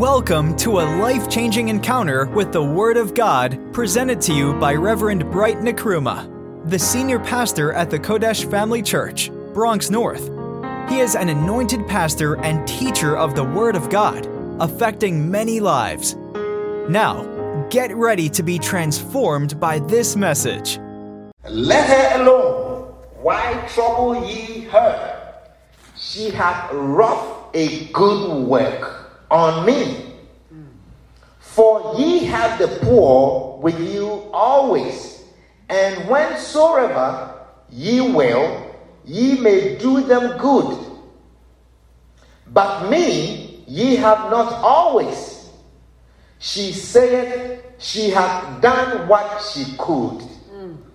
Welcome to a life changing encounter with the Word of God presented to you by Reverend Bright Nkrumah, the senior pastor at the Kodesh Family Church, Bronx North. He is an anointed pastor and teacher of the Word of God, affecting many lives. Now, get ready to be transformed by this message. Let her alone. Why trouble ye her? She hath wrought a good work on me. For ye have the poor with you always, and whensoever ye will, ye may do them good. But me ye have not always. She saith, She hath done what she could.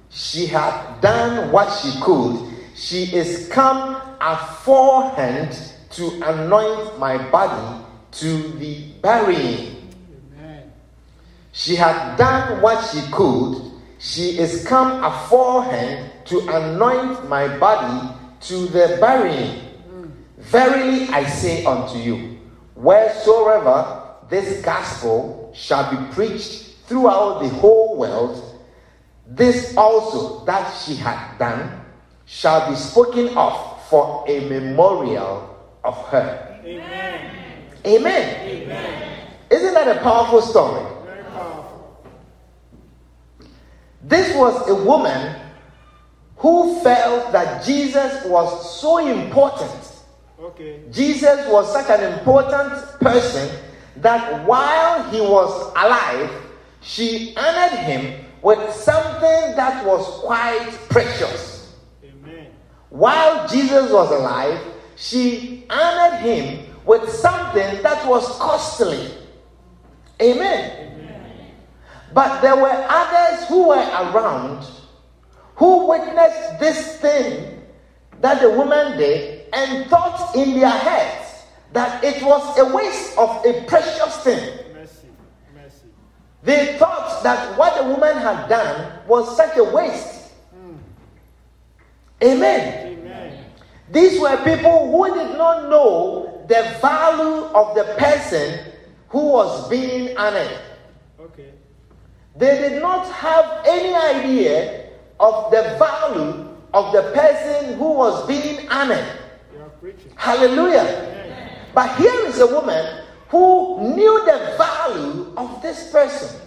She hath done what she could. She is come aforehand to anoint my body to the burying. Amen. She had done what she could. She is come aforehand to anoint my body to the burying. Mm. Verily I say unto you, wheresoever this gospel shall be preached throughout the whole world, this also that she had done shall be spoken of for a memorial of her. Amen. Amen. Amen. Isn't that a powerful story? Very powerful. This was a woman who felt that Jesus was so important. Okay. Jesus was such an important person that while he was alive, she honored him with something that was quite precious. Amen. While Jesus was alive, she honored him with something that was costly. Amen. Amen. But there were others who were around who witnessed this thing that the woman did and thought in their heads that it was a waste of a precious thing. Mercy. Mercy. They thought that what the woman had done was such a waste. Mm. Amen. Amen. These were people who did not know the value of the person who was being honored. Okay. They did not have any idea of the value of the person who was being honored. Hallelujah. Amen. But here is a woman who knew the value of this person.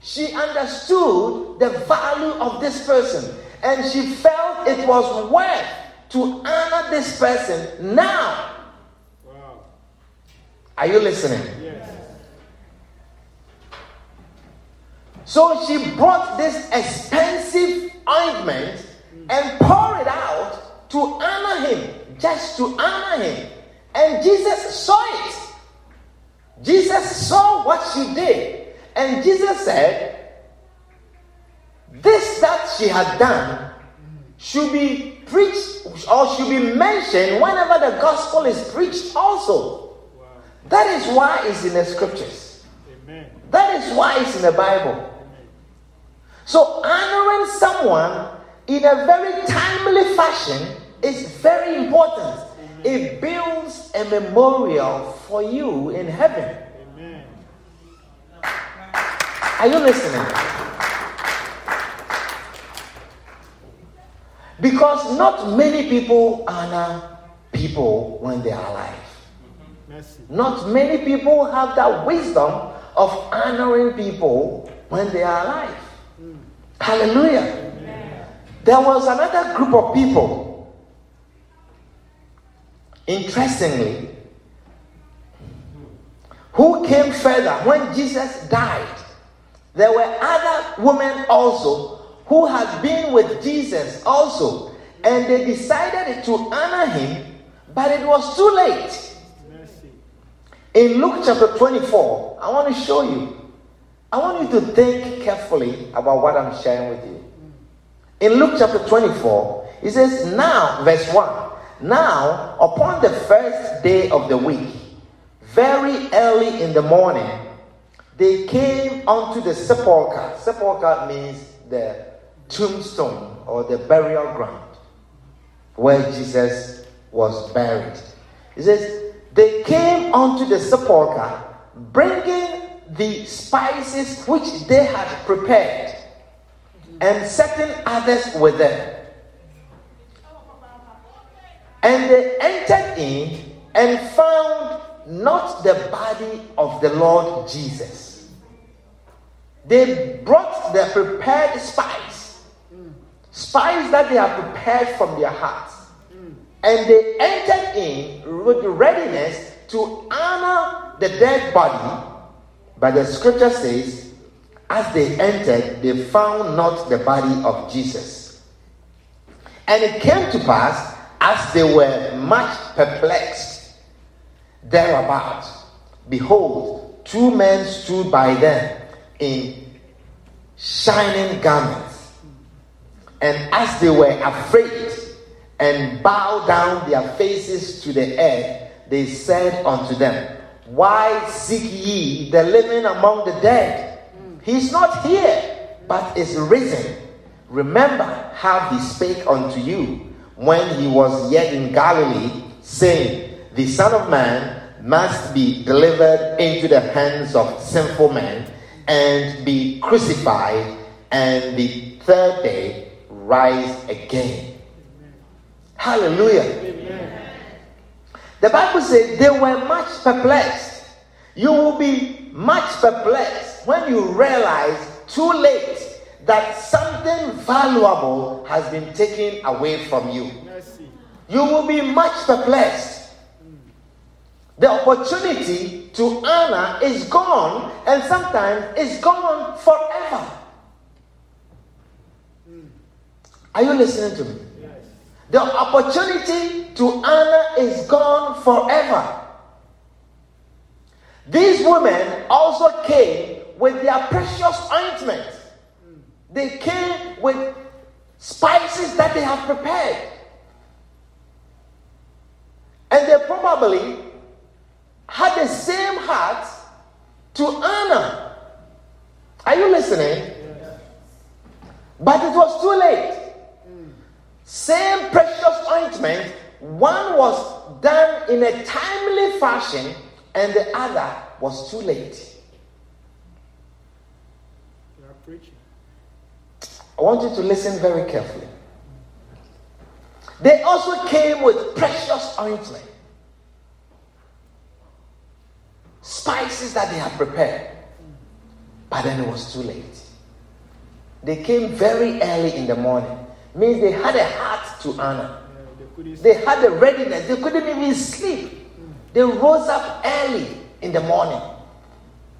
She understood the value of this person and she felt it was worth to honor this person now are you listening? Yes. So she brought this expensive ointment and poured it out to honor him, just to honor him. And Jesus saw it. Jesus saw what she did. And Jesus said, This that she had done should be preached or should be mentioned whenever the gospel is preached also. That is why it's in the scriptures. Amen. That is why it's in the Bible. Amen. So honoring someone in a very timely fashion is very important. Amen. It builds a memorial for you in heaven. Amen. Are you listening? Because not many people honor people when they are alive. Not many people have that wisdom of honoring people when they are alive. Mm. Hallelujah. Amen. There was another group of people, interestingly, who came further when Jesus died. There were other women also who had been with Jesus also, and they decided to honor him, but it was too late. In Luke chapter 24, I want to show you. I want you to think carefully about what I'm sharing with you. In Luke chapter 24, it says, Now, verse 1 Now, upon the first day of the week, very early in the morning, they came unto the sepulchre. Sepulchre means the tombstone or the burial ground where Jesus was buried. It says, they came unto the sepulchre bringing the spices which they had prepared, and certain others with them. And they entered in and found not the body of the Lord Jesus. They brought the prepared spice, spice that they had prepared from their hearts. And they entered in with readiness to honor the dead body. But the scripture says, as they entered, they found not the body of Jesus. And it came to pass, as they were much perplexed thereabout, behold, two men stood by them in shining garments. And as they were afraid and bowed down their faces to the earth, they said unto them, Why seek ye the living among the dead? He's not here, but is risen. Remember how he spake unto you when he was yet in Galilee, saying, The Son of Man must be delivered into the hands of sinful men and be crucified, and the third day rise again. Hallelujah. The Bible says they were much perplexed. You will be much perplexed when you realize too late that something valuable has been taken away from you. You will be much perplexed. The opportunity to honor is gone, and sometimes it's gone forever. Are you listening to me? The opportunity to honor is gone forever. These women also came with their precious ointment. They came with spices that they have prepared. And they probably had the same heart to honor. Are you listening? But it was too late. Same precious ointment, one was done in a timely fashion and the other was too late. You are preaching. I want you to listen very carefully. They also came with precious ointment, spices that they had prepared, but then it was too late. They came very early in the morning means they had a heart to honor. They had a readiness. They couldn't even sleep. They rose up early in the morning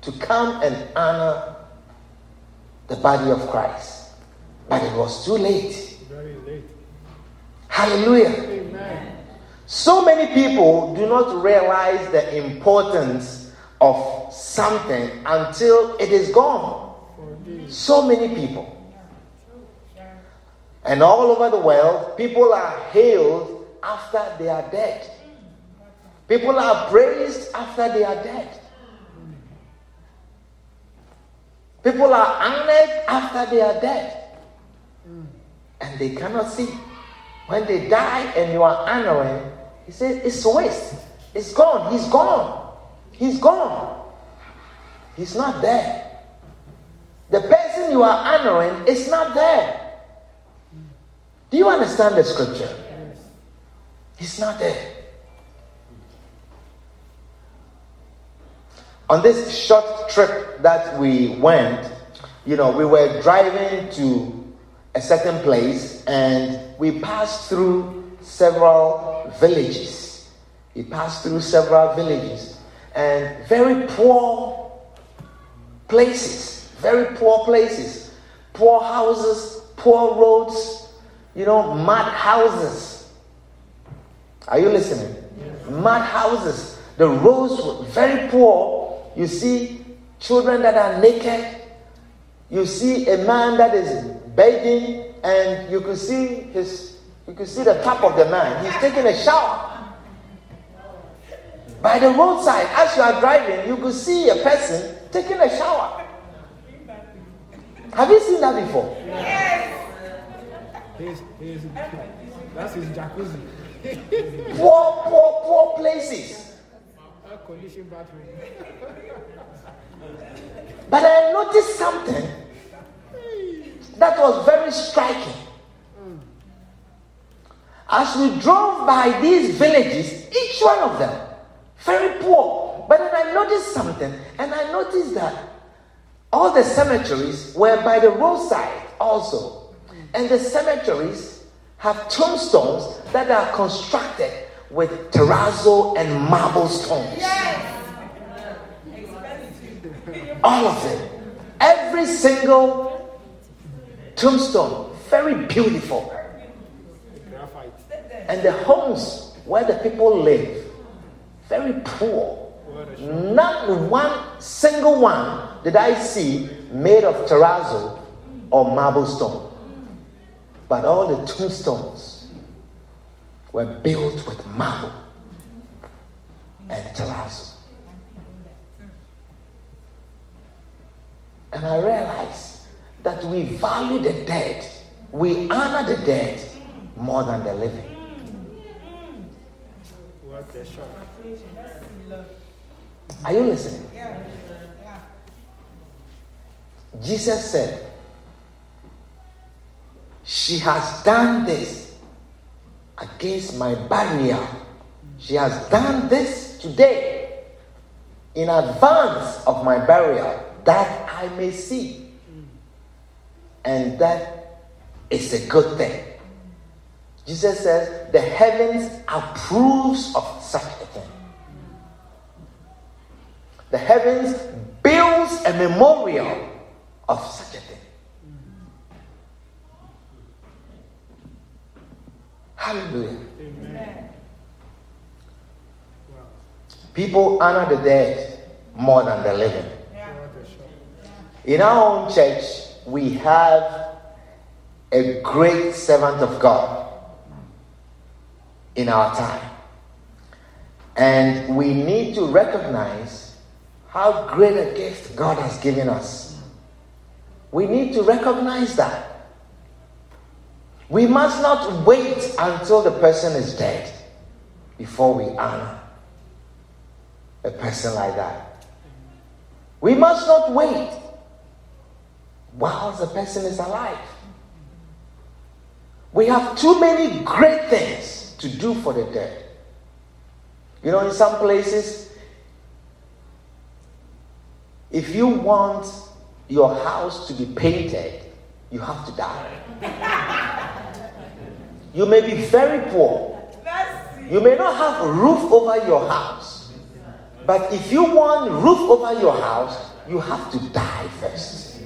to come and honor the body of Christ. But it was too late. Very late. Hallelujah. Amen. So many people do not realize the importance of something until it is gone. So many people. And all over the world, people are hailed after they are dead. People are praised after they are dead. People are honored after they are dead. And they cannot see. When they die and you are honoring, he says, it's waste. It's gone. He's gone. He's gone. He's not there. The person you are honoring is not there. Do you understand the scripture? He's not there. On this short trip that we went, you know, we were driving to a certain place and we passed through several villages. We passed through several villages and very poor places, very poor places, poor houses, poor roads, you know, mud houses. Are you listening? Yes. Mud houses. The roads were very poor. You see children that are naked. You see a man that is begging, and you could see his you could see the top of the man. He's taking a shower. By the roadside, as you are driving, you could see a person taking a shower. Have you seen that before? Yes. That's his jacuzzi. poor, poor, poor places. but I noticed something that was very striking. As we drove by these villages, each one of them very poor. But then I noticed something, and I noticed that all the cemeteries were by the roadside also. And the cemeteries have tombstones that are constructed with terrazzo and marble stones. Yes. All of them. Every single tombstone, very beautiful. And the homes where the people live, very poor. Not one single one did I see made of terrazzo or marble stone. But all the tombstones were built with marble and terrazzo. And I realized that we value the dead, we honor the dead more than the living. Are you listening? Jesus said, She has done this against my barrier. She has done this today in advance of my burial that I may see. And that is a good thing. Jesus says the heavens approves of such a thing. The heavens builds a memorial of such a thing. Hallelujah. Amen. People honor the dead more than the living. In our own church, we have a great servant of God in our time. And we need to recognize how great a gift God has given us. We need to recognize that. We must not wait until the person is dead before we honor a person like that. We must not wait while the person is alive. We have too many great things to do for the dead. You know, in some places, if you want your house to be painted, you have to die. you may be very poor. You may not have a roof over your house. But if you want roof over your house, you have to die first.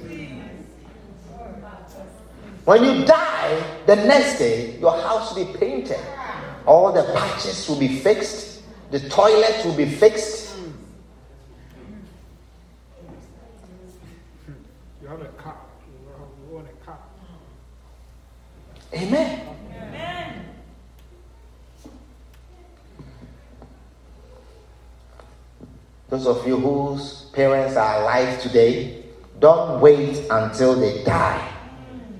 When you die, the next day, your house will be painted. All the patches will be fixed. The toilet will be fixed. You have a car. You want a car. Amen. Amen. Those of you whose parents are alive today, don't wait until they die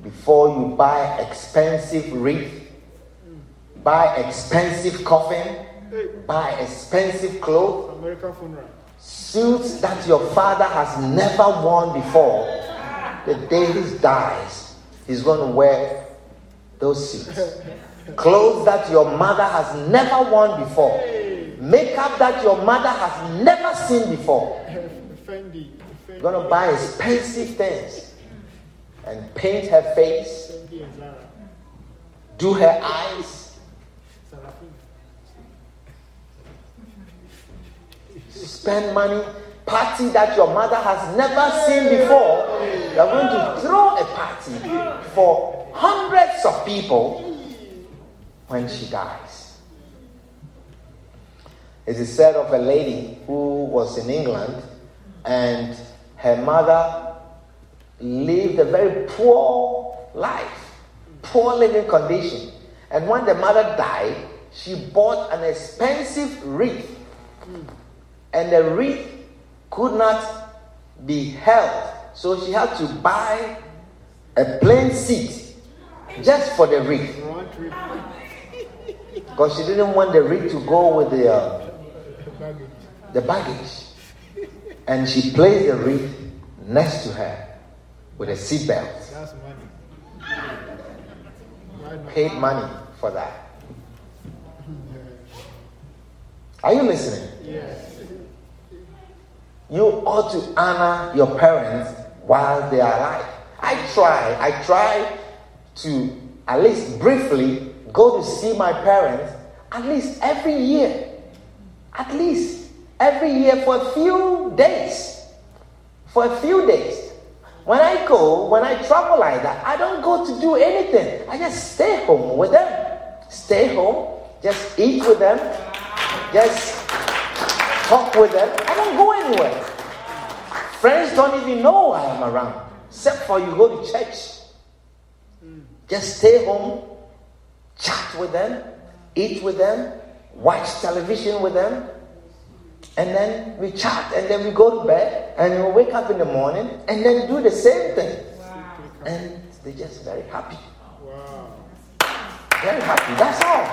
before you buy expensive wreath, buy expensive coffin, buy expensive clothes, suits that your father has never worn before. The day he dies, he's going to wear those suits. Clothes that your mother has never worn before. Makeup that your mother has never seen before. You're going to buy expensive things and paint her face, do her eyes, spend money, party that your mother has never seen before. You are going to throw a party for hundreds of people when she dies. It is said of a lady who was in England and her mother lived a very poor life, poor living condition. And when the mother died, she bought an expensive wreath. And the wreath could not be held. So she had to buy a plane seat just for the wreath. Because she didn't want the wreath to go with the, uh, the baggage. And she placed the wreath next to her with a seatbelt. That's money. Paid money for that. Are you listening? Yes. You ought to honor your parents while they are alive. I try, I try to at least briefly go to see my parents at least every year. At least every year for a few days. For a few days. When I go, when I travel like that, I don't go to do anything. I just stay home with them. Stay home, just eat with them, just talk with them. I don't go anywhere. Friends don't even know I am around, except for you go to church. Just stay home, chat with them, eat with them, watch television with them, and then we chat, and then we go to bed, and we wake up in the morning, and then do the same thing. And they're just very happy. Wow. Very happy. That's all.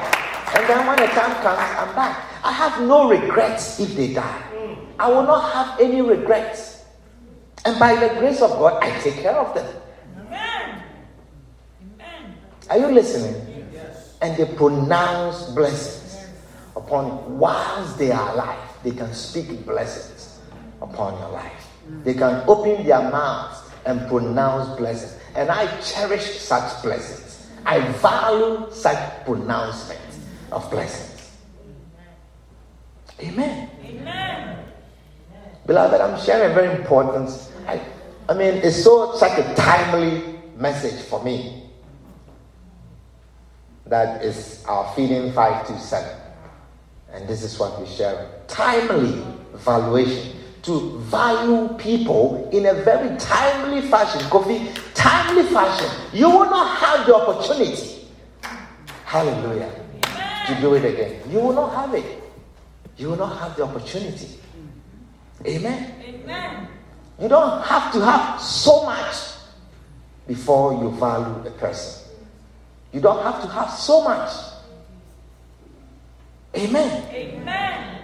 And then when the time comes, I'm back. I have no regrets if they die. I will not have any regrets. And by the grace of God, I take care of them. Amen. Are you listening? Yes. And they pronounce blessings upon whilst they are alive. They can speak blessings upon your life. They can open their mouths and pronounce blessings. And I cherish such blessings. I value such pronouncements of blessings. Amen. Amen. Beloved, I'm sharing a very important. I, I mean, it's so such a timely message for me. That is our feeding 527. And this is what we share. Timely valuation. To value people in a very timely fashion. Kofi, timely fashion. You will not have the opportunity. Hallelujah. To do it again. You will not have it. You will not have the opportunity. Mm-hmm. Amen. Amen. You don't have to have so much before you value a person. You don't have to have so much. Amen. Amen.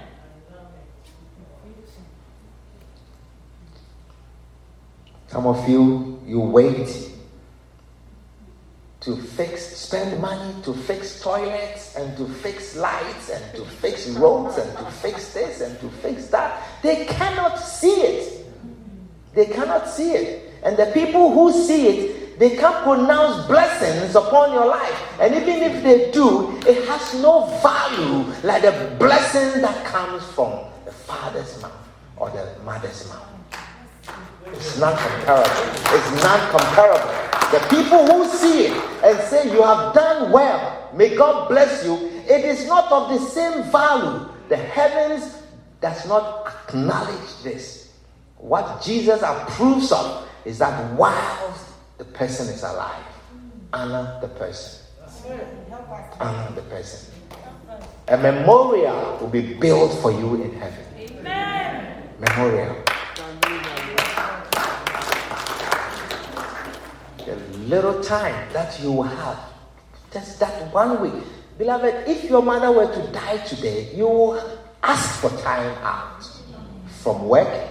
Some of you, you wait to fix, spend money to fix toilets and to fix lights and to fix roads and to fix this and to fix that. They cannot see it. They cannot see it. And the people who see it, they can't pronounce blessings upon your life. And even if they do, it has no value like the blessing that comes from the father's mouth or the mother's mouth. It's not comparable. It's not comparable. The people who see it and say, You have done well, may God bless you, it is not of the same value. The heavens does not acknowledge this. What Jesus approves of is that while the person is alive, honor the person. Honor the person. A memorial will be built for you in heaven. Amen. Memorial. the little time that you will have, just that one week. Beloved, if your mother were to die today, you will ask for time out from work.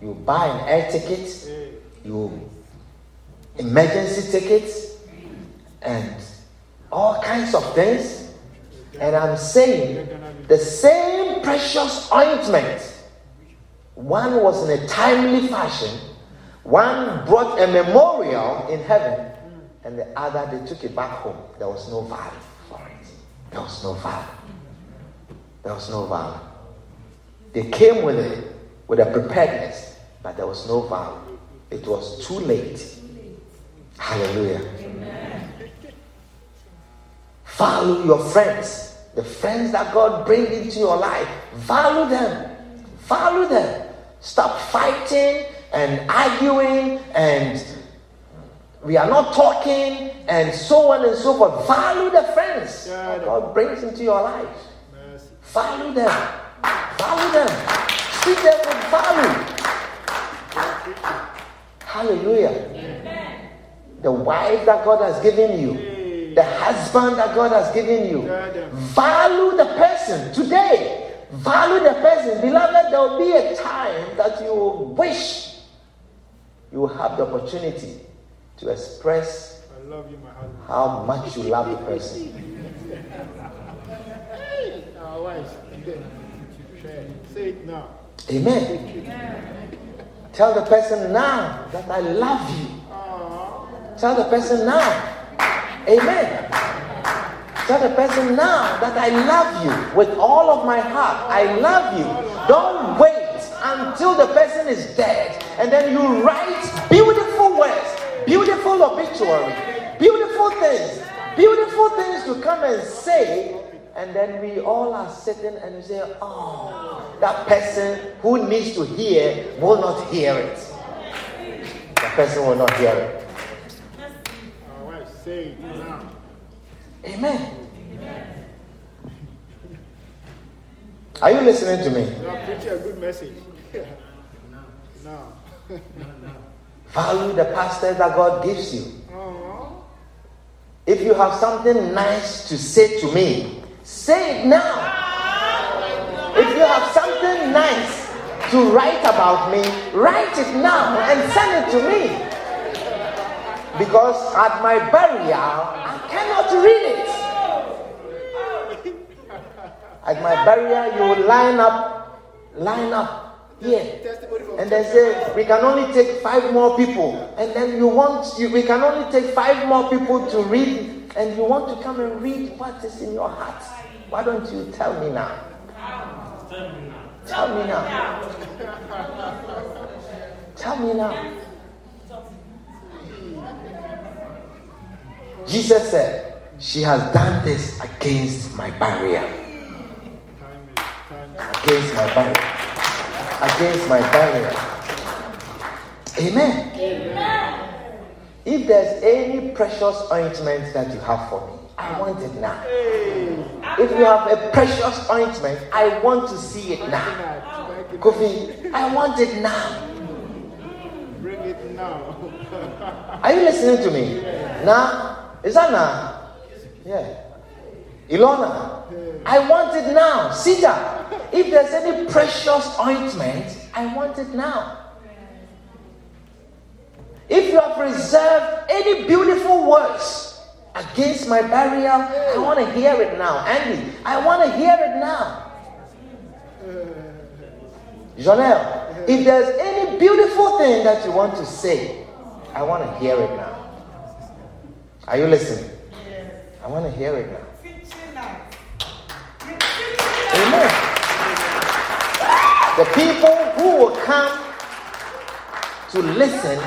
You buy an air ticket, you emergency tickets, and all kinds of things. And I'm saying the same precious ointment. One was in a timely fashion one brought a memorial in heaven, and the other they took it back home. There was no value for it. There was no value. There was no value. They came with it with a preparedness, but there was no value. It was too late. Hallelujah. Amen. Value your friends, the friends that God brings into your life. Value them. Value them. Stop fighting and arguing and we are not talking and so on and so forth. Value the friends that God brings into your life. Value them. Value them. Treat them with value. Hallelujah. The wife that God has given you, the husband that God has given you. Value the person today. Value the person. Beloved, there will will be a time that you wish you will have the opportunity to express I love you, my husband. how much you love the person. Our wives. Share. Say it now. Amen. Tell the person now that I love you. Tell the person now. Amen. Tell the person now that I love you with all of my heart. I love you. Don't wait until the person is dead and then you write beautiful words, beautiful obituary, beautiful things, beautiful things to come and say. And then we all are sitting and say, Oh, that person who needs to hear will not hear it. The person will not hear it. Our wives. Say now. Amen. Are you listening to me? You are preaching a good message. now. Value the pastors that God gives you. If you have something nice to say to me, say it now. If you have something nice to write about me, write it now and send it to me. Because at my burial, I cannot read it. At my burial, you will line up, line up here. And they say we can only take five more people, and then you want you, we can only take five more people to read, and you want to come and read what is in your heart. Why don't you tell me now? Tell me now. Tell me now. Jesus said, She has done this against my barrier. Against my barrier. Against my barrier. Amen. Amen. If there's any precious ointment that you have for me, I want it now. If you have a precious ointment, I want to see it now. Kofi, I want it now. Mm. Bring it now. Are you listening to me? Now? Is that now? Yeah. Ilona, hmm. I want it now. Sita, if there's any precious ointment, I want it now. If you have reserved any beautiful words against my burial, I want to hear it now. Andy, I want to hear it now. Hmm. Janelle, hmm. if there's any beautiful thing that you want to say, I want to hear it now. Are you listening? I want to hear it now. Amen. The people who will come to listen,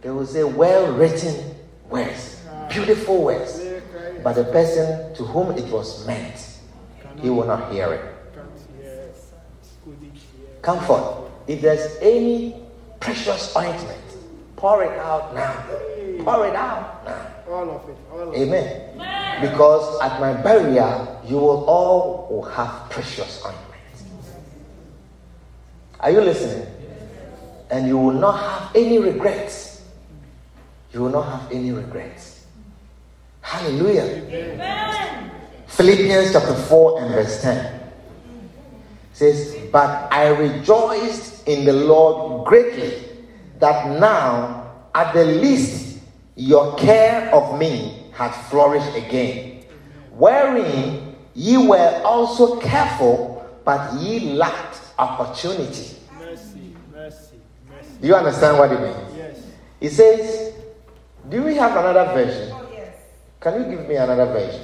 they will say well written words, beautiful words. But the person to whom it was meant, he will not hear it. Can't hear. Couldn't hear. Comfort. If there's any precious ointment, pour it out now. Pour it out now. All of it. All of it. Amen. Because at my burial, you will all will have precious ointment. Are you listening? And you will not have any regrets. You will not have any regrets. Hallelujah. Philippians chapter 4 and verse 10 says, But I rejoiced in the Lord greatly that now, at the least, your care of me hath flourished again, wherein ye were also careful, but ye lacked opportunity. Mercy, mercy, mercy. Do you understand what it means? Yes. It says, Do we have another version? Oh, yes. Can you give me another version?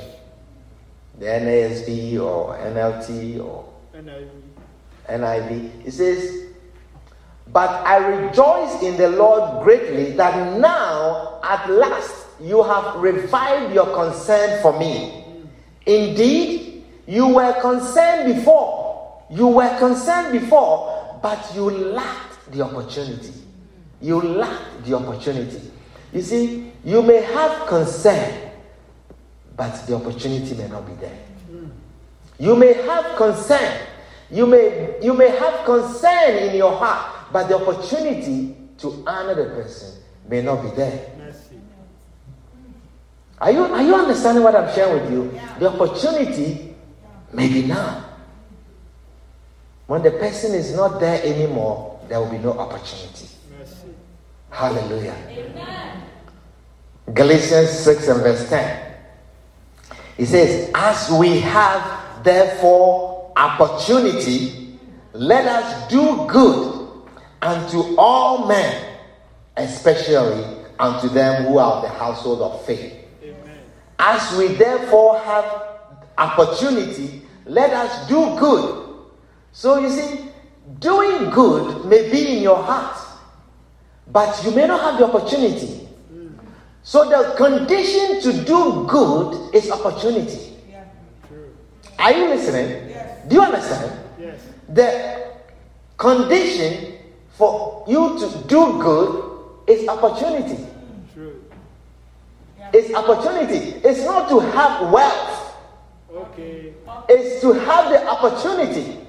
The NASB or NLT or And I NIV. It says, But I rejoice in the Lord greatly that now at last you have revived your concern for me. Indeed, you were concerned before. You were concerned before, but you lacked the opportunity. You lacked the opportunity. You see, you may have concern, but the opportunity may not be there. You may have concern. You may, you may have concern in your heart, but the opportunity to honor the person may not be there. mercy. Are you, are you understanding what I'm sharing with you? The opportunity may be now. When the person is not there anymore, there will be no opportunity. Merci. Hallelujah. Galatians 6 and verse 10. He says, As we have therefore opportunity, let us do good unto all men, especially unto them who are of the household of faith. Amen. As we therefore have opportunity, let us do good. So you see, doing good may be in your heart, but you may not have the opportunity. So the condition to do good is opportunity. Are you listening? Do you understand? Yes. The condition for you to do good is opportunity. True. It's opportunity. It's not to have wealth. Okay. It's to have the opportunity.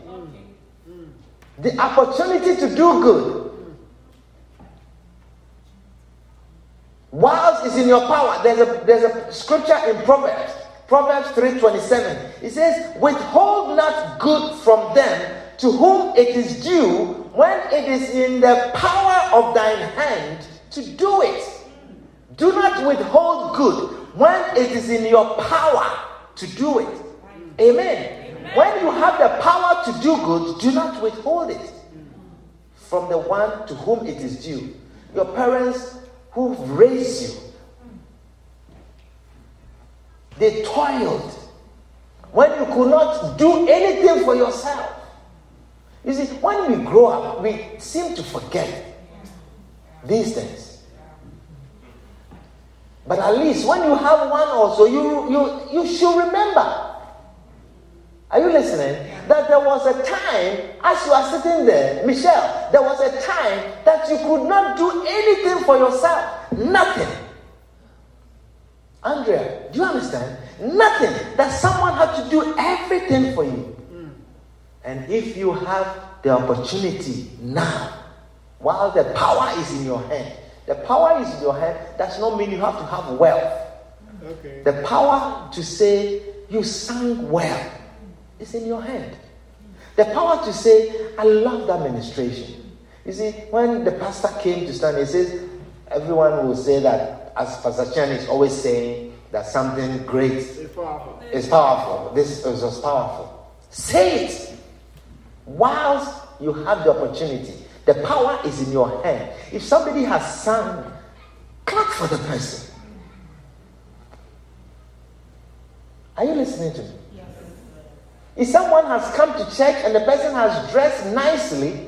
The opportunity to do good. Whilst it's in your power, there's a there's a scripture in Proverbs, Proverbs 3:27. It says, Withhold not good from them to whom it is due when it is in the power of thine hand to do it. Do not withhold good when it is in your power to do it. Amen. When you have the power to do good, do not withhold it from the one to whom it is due. Your parents who raised you, they toiled when you could not do anything for yourself. You see, when we grow up, we seem to forget these things. But at least when you have one also, you, you, you should remember. Are you listening? That there was a time, as you are sitting there, Michelle, there was a time that you could not do anything for yourself. Nothing. Andrea, do you understand? Nothing. That someone had to do everything for you. And if you have the opportunity now, while the power is in your hand, the power is in your hand does not mean you have to have wealth. Okay. The power to say you sang well is in your hand. The power to say, I love that ministration. You see, when the pastor came to stand, he says, everyone will say that, as Pastor Chan is always saying, that something great It's powerful. is powerful. This is just powerful. Say it whilst you have the opportunity. The power is in your hand. If somebody has sung, clap for the person. Are you listening to me? If someone has come to church and the person has dressed nicely,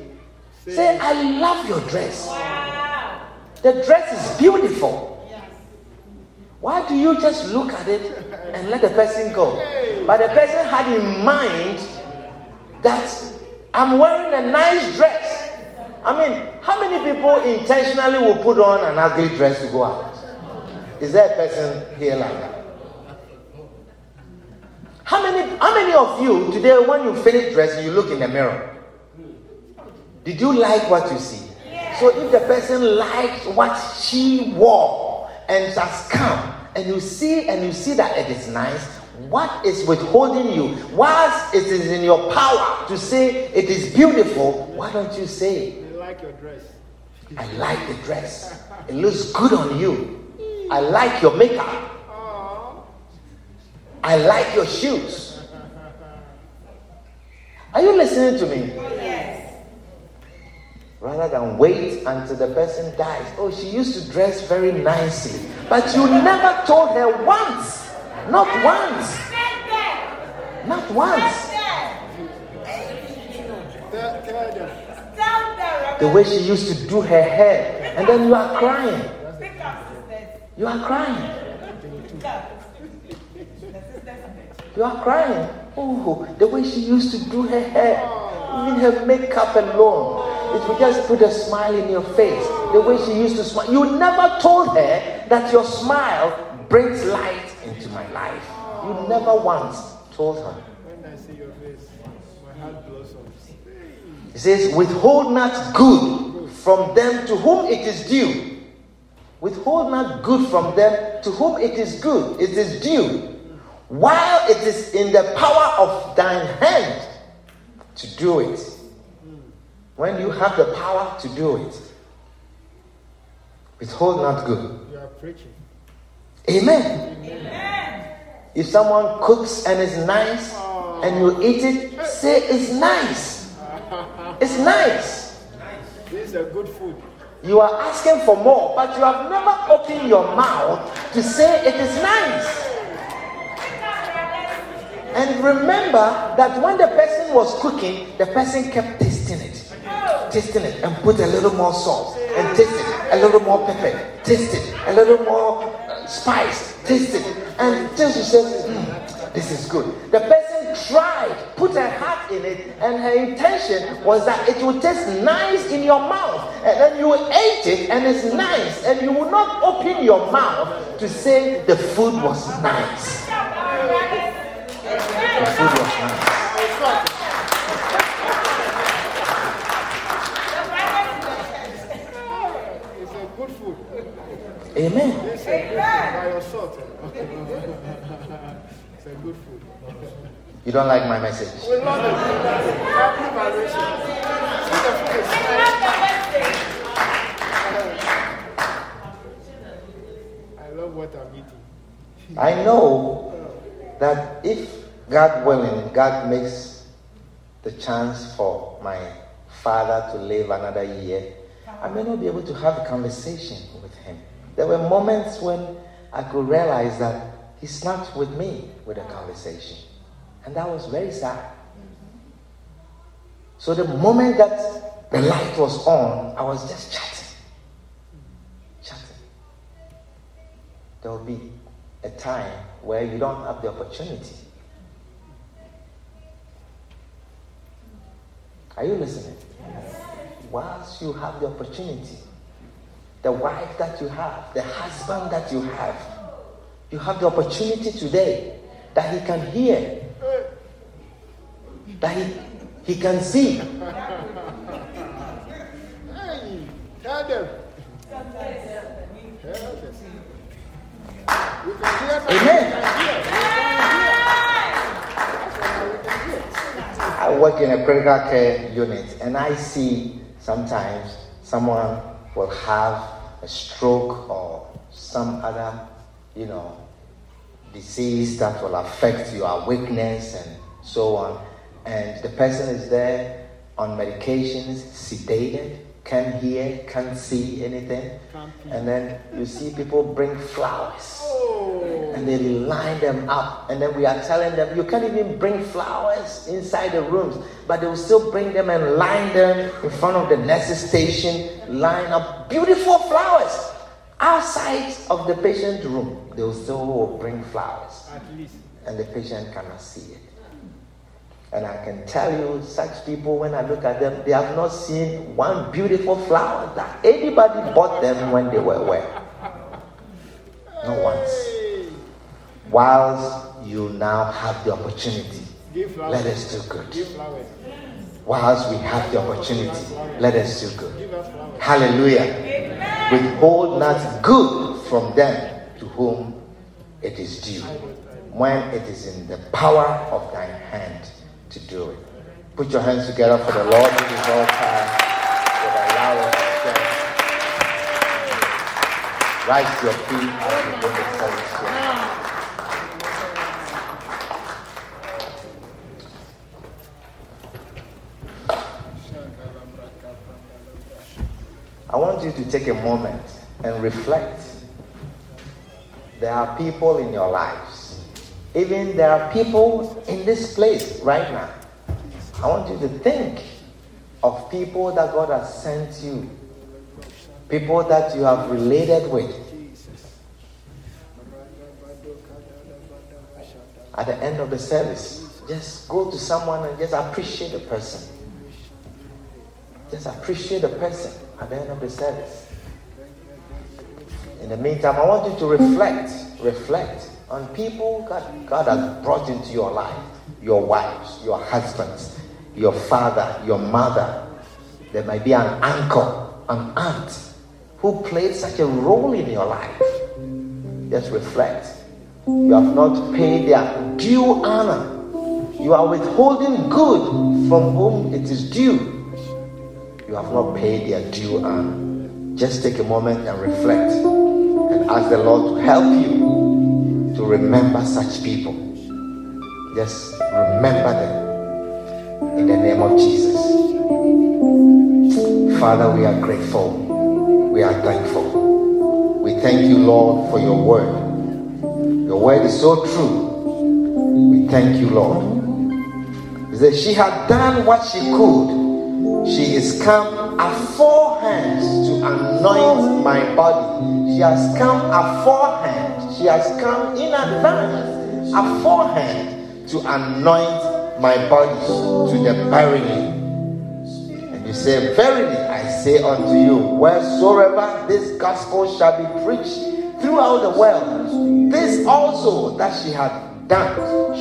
say, I love your dress. The dress is beautiful. Why do you just look at it and let the person go? But the person had in mind that I'm wearing a nice dress. I mean, how many people intentionally will put on an ugly dress to go out? Is there a person here like that? How many, how many of you today, when you finish dressing, you look in the mirror? Did you like what you see? So if the person likes what she wore and has come, and you see and you see that it is nice, what is withholding you? Whilst it is in your power to say it is beautiful, why don't you say, I like your dress. I like the dress. It looks good on you. I like your makeup. I like your shoes. Are you listening to me? Rather than wait until the person dies. Oh, she used to dress very nicely. But you never told her once. Not once. Not once. Tell, tell them. The way she used to do her hair. And then you are crying. You are crying. You are crying. Oh, the way she used to do her hair, even her makeup alone. It would just put a smile in your face. The way she used to smile. You never told her that your smile brings light into my life. You never once told her. When I see your face, my heart blossoms. It says, Withhold not good from them to whom it is due. Withhold not good from them to whom it is good, it is due. While it is in the power of thine hand to do it. when you have the power to do it, withhold not good. You are preaching. Amen. If someone cooks and it's nice oh. and you eat it, say it's nice. It's nice. This is a good food. You are asking for more, but you have never opened your mouth to say it is nice. And remember that when the person was cooking, the person kept tasting it, tasting it, and put a little more salt, and taste it, a little more pepper, taste it, a little more uh, spice, taste it, and she says, "Hmm, "This is good." The person tried, put her heart in it, and her intention was that it would taste nice in your mouth, and then you ate it, and it's nice, and you will not open your mouth to say the food was nice. The food was nice. It's a good food. Amen. It's a good food by your salt. it's a good food. You don't like my message? We love it. Happy. See the food is nice. I love what I'm eating. I know that if God willing, God makes the chance for my father to live another year, I may not be able to have a conversation with him. There were moments when I could realize that he's not with me with a conversation. And that was very sad. So the moment that the light was on, I was just chatting. Chatting. There will be a time where you don't have the opportunity. Are you listening? Yes. Whilst you have the opportunity, the wife that you have, the husband that you have, you have the opportunity today that he can hear, that he, he can see. Hey, tell them. Tell them. We can hear from Amen. We can hear. We can hear. That's why we can hear. I work in a critical care unit and I see sometimes someone will have a stroke or some other, you know, disease that will affect your weakness and so on. And the person is there on medications, sedated, can't hear, can't see anything. And then you see people bring flowers and they line them up. And then we are telling them, you can't even bring flowers inside the rooms, but they will still bring them and line them in front of the nurses' station, line up beautiful flowers outside of the patient room. They will still bring flowers, and the patient cannot see it. And I can tell you, such people, when I look at them, they have not seen one beautiful flower that anybody bought them when they were well. Not once whilst you now have the opportunity, let us do good. Give. Whilst we have the opportunity, let us do good. Give us flowers. Hallelujah. Withhold not good from them to whom it is due, when it is in the power of thine hand to do it. Put your hands together for the Lord who is all time will allow us to stand. Rise to your feet as we bring the service to an I want you to take a moment and reflect. There are people in your lives. Even there are people in this place right now. I want you to think of people that God has sent you, people that you have related with. At the end of the service, just go to someone and just appreciate the person. Just appreciate the person at the end. In the meantime, I want you to reflect, reflect on people God, God has brought into your life your wives, your husbands, your father, your mother. There might be an uncle, an aunt who played such a role in your life. Just reflect. You have not paid their due honor. You are withholding good from whom it is due. You have not paid their due honor. Just take a moment and reflect and ask the Lord to help you to remember such people. Just remember them in the name of Jesus. Father, we are grateful. We are thankful. We thank you, Lord, for your word. Your word is so true. We thank you, Lord. That She had done what she could. She is come aforehand to anoint my body. She has come aforehand. She has come in advance, aforehand to anoint my body to the burying. And you say, Verily I say unto you, wheresoever this gospel shall be preached throughout the world, this also that she had done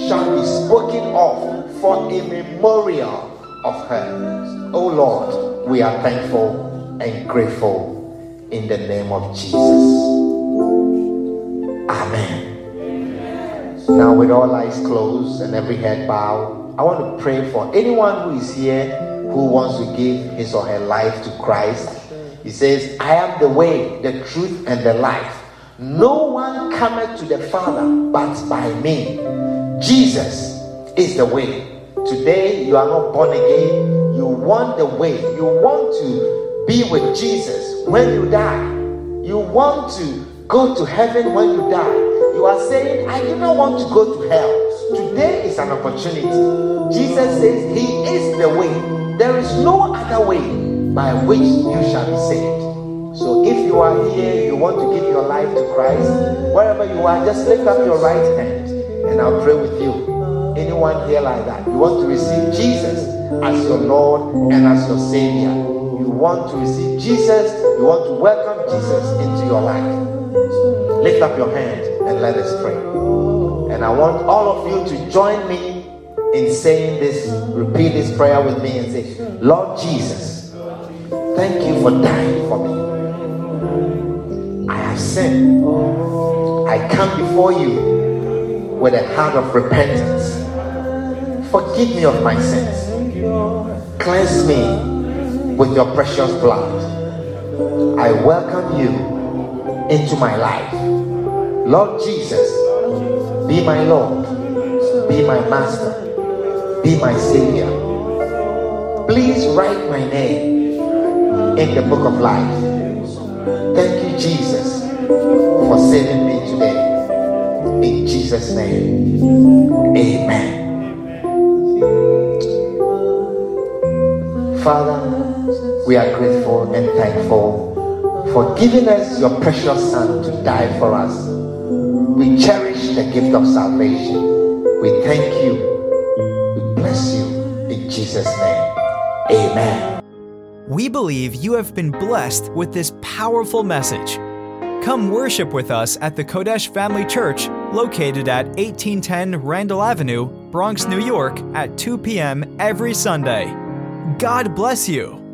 shall be spoken of for a memorial of her. Oh Lord, we are thankful and grateful in the name of Jesus. Amen. Now, with all eyes closed and every head bowed, I want to pray for anyone who is here who wants to give his or her life to Christ. He says, I am the way, the truth, and the life. No one cometh to the Father but by me. Jesus is the way. Today, you are not born again. You want the way. You want to be with Jesus when you die. You want to go to heaven when you die. You are saying, I do not want to go to hell. Today is an opportunity. Jesus says He is the way. There is no other way by which you shall be saved. So if you are here, you want to give your life to Christ, wherever you are, just lift up your right hand and I'll pray with you. Anyone here like that? You want to receive Jesus as your Lord and as your Savior. You want to receive Jesus, you want to welcome Jesus into your life. Lift up your hand and let us pray. And I want all of you to join me in saying this, repeat this prayer with me and say, Lord Jesus, thank you for dying for me. I have sinned. I come before you with a heart of repentance. Forgive me of my sins. Cleanse me with your precious blood. I welcome you into my life. Lord Jesus, be my Lord, be my Master, be my Savior. Please write my name in the book of life. Thank you, Jesus, for saving me today. In Jesus' name, amen. Father, we are grateful and thankful for giving us your precious Son to die for us. We cherish the gift of salvation. We thank you. We bless you in Jesus' name. Amen. We believe you have been blessed with this powerful message. Come worship with us at the Kodesh Family Church, located at 1810 Randall Avenue, Bronx, New York, at 2 p.m. every Sunday. God bless you.